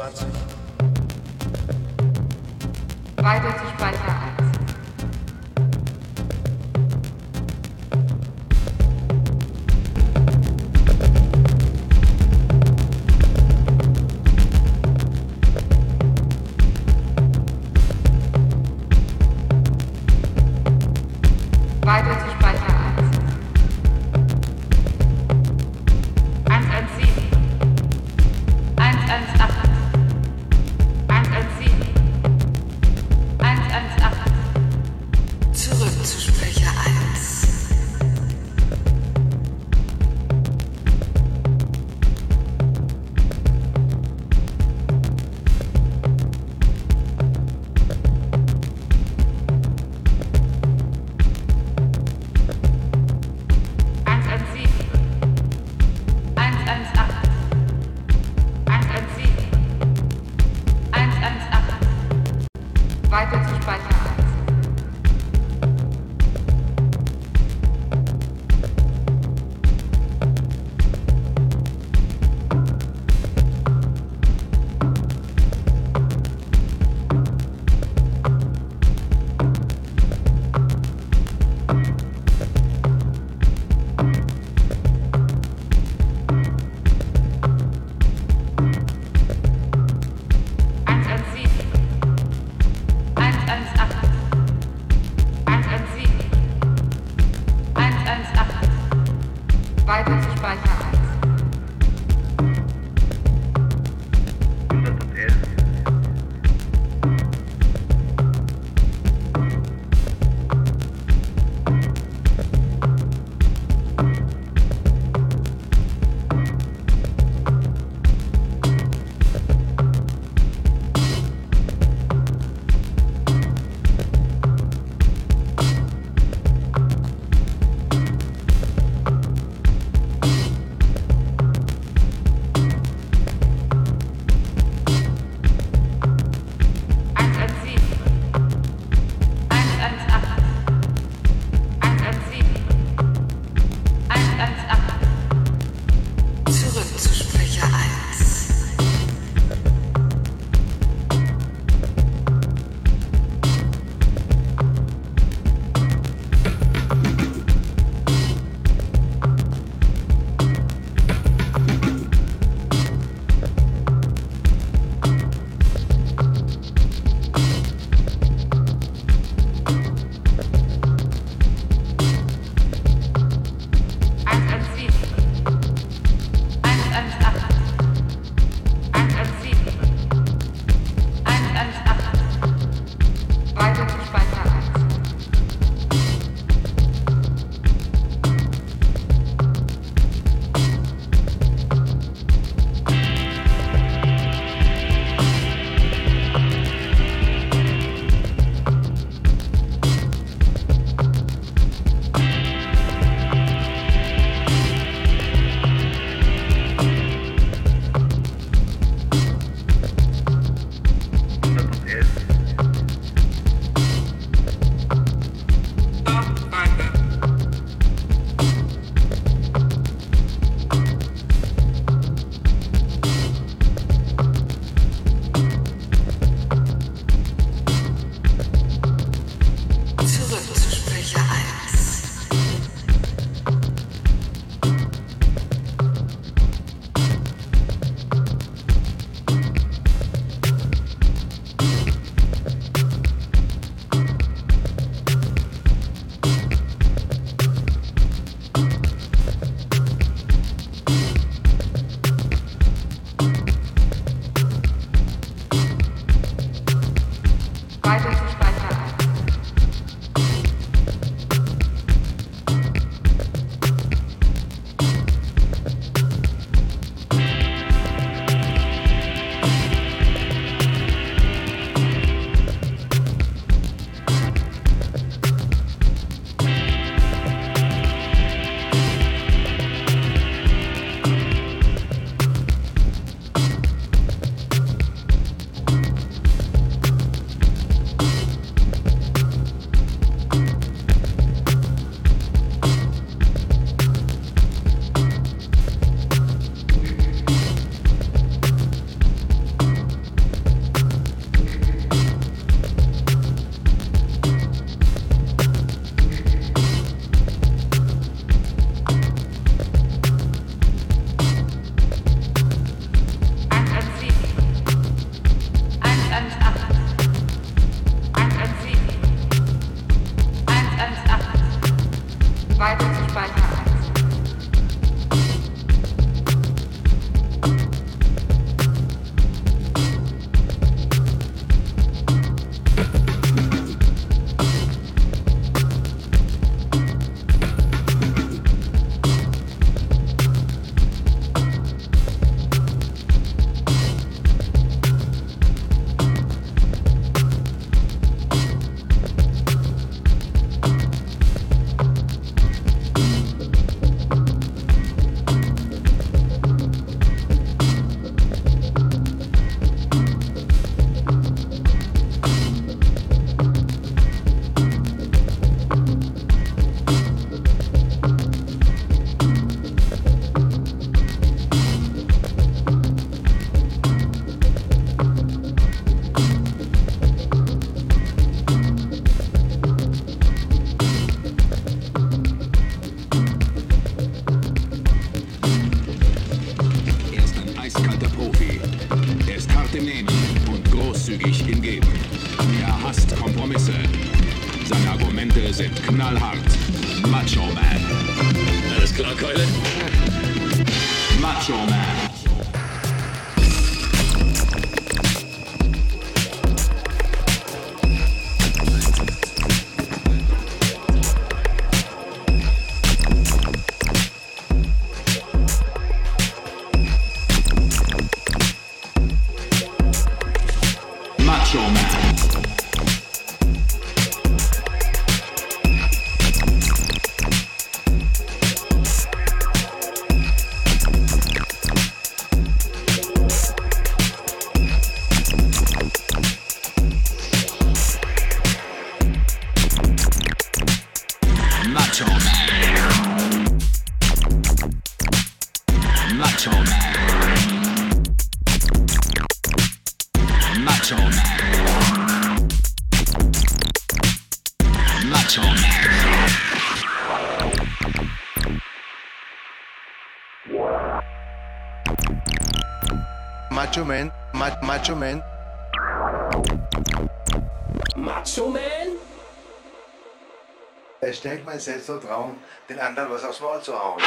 25. Weiter zu Speicher mein Selbstvertrauen, den anderen was aufs Maul zu hauen.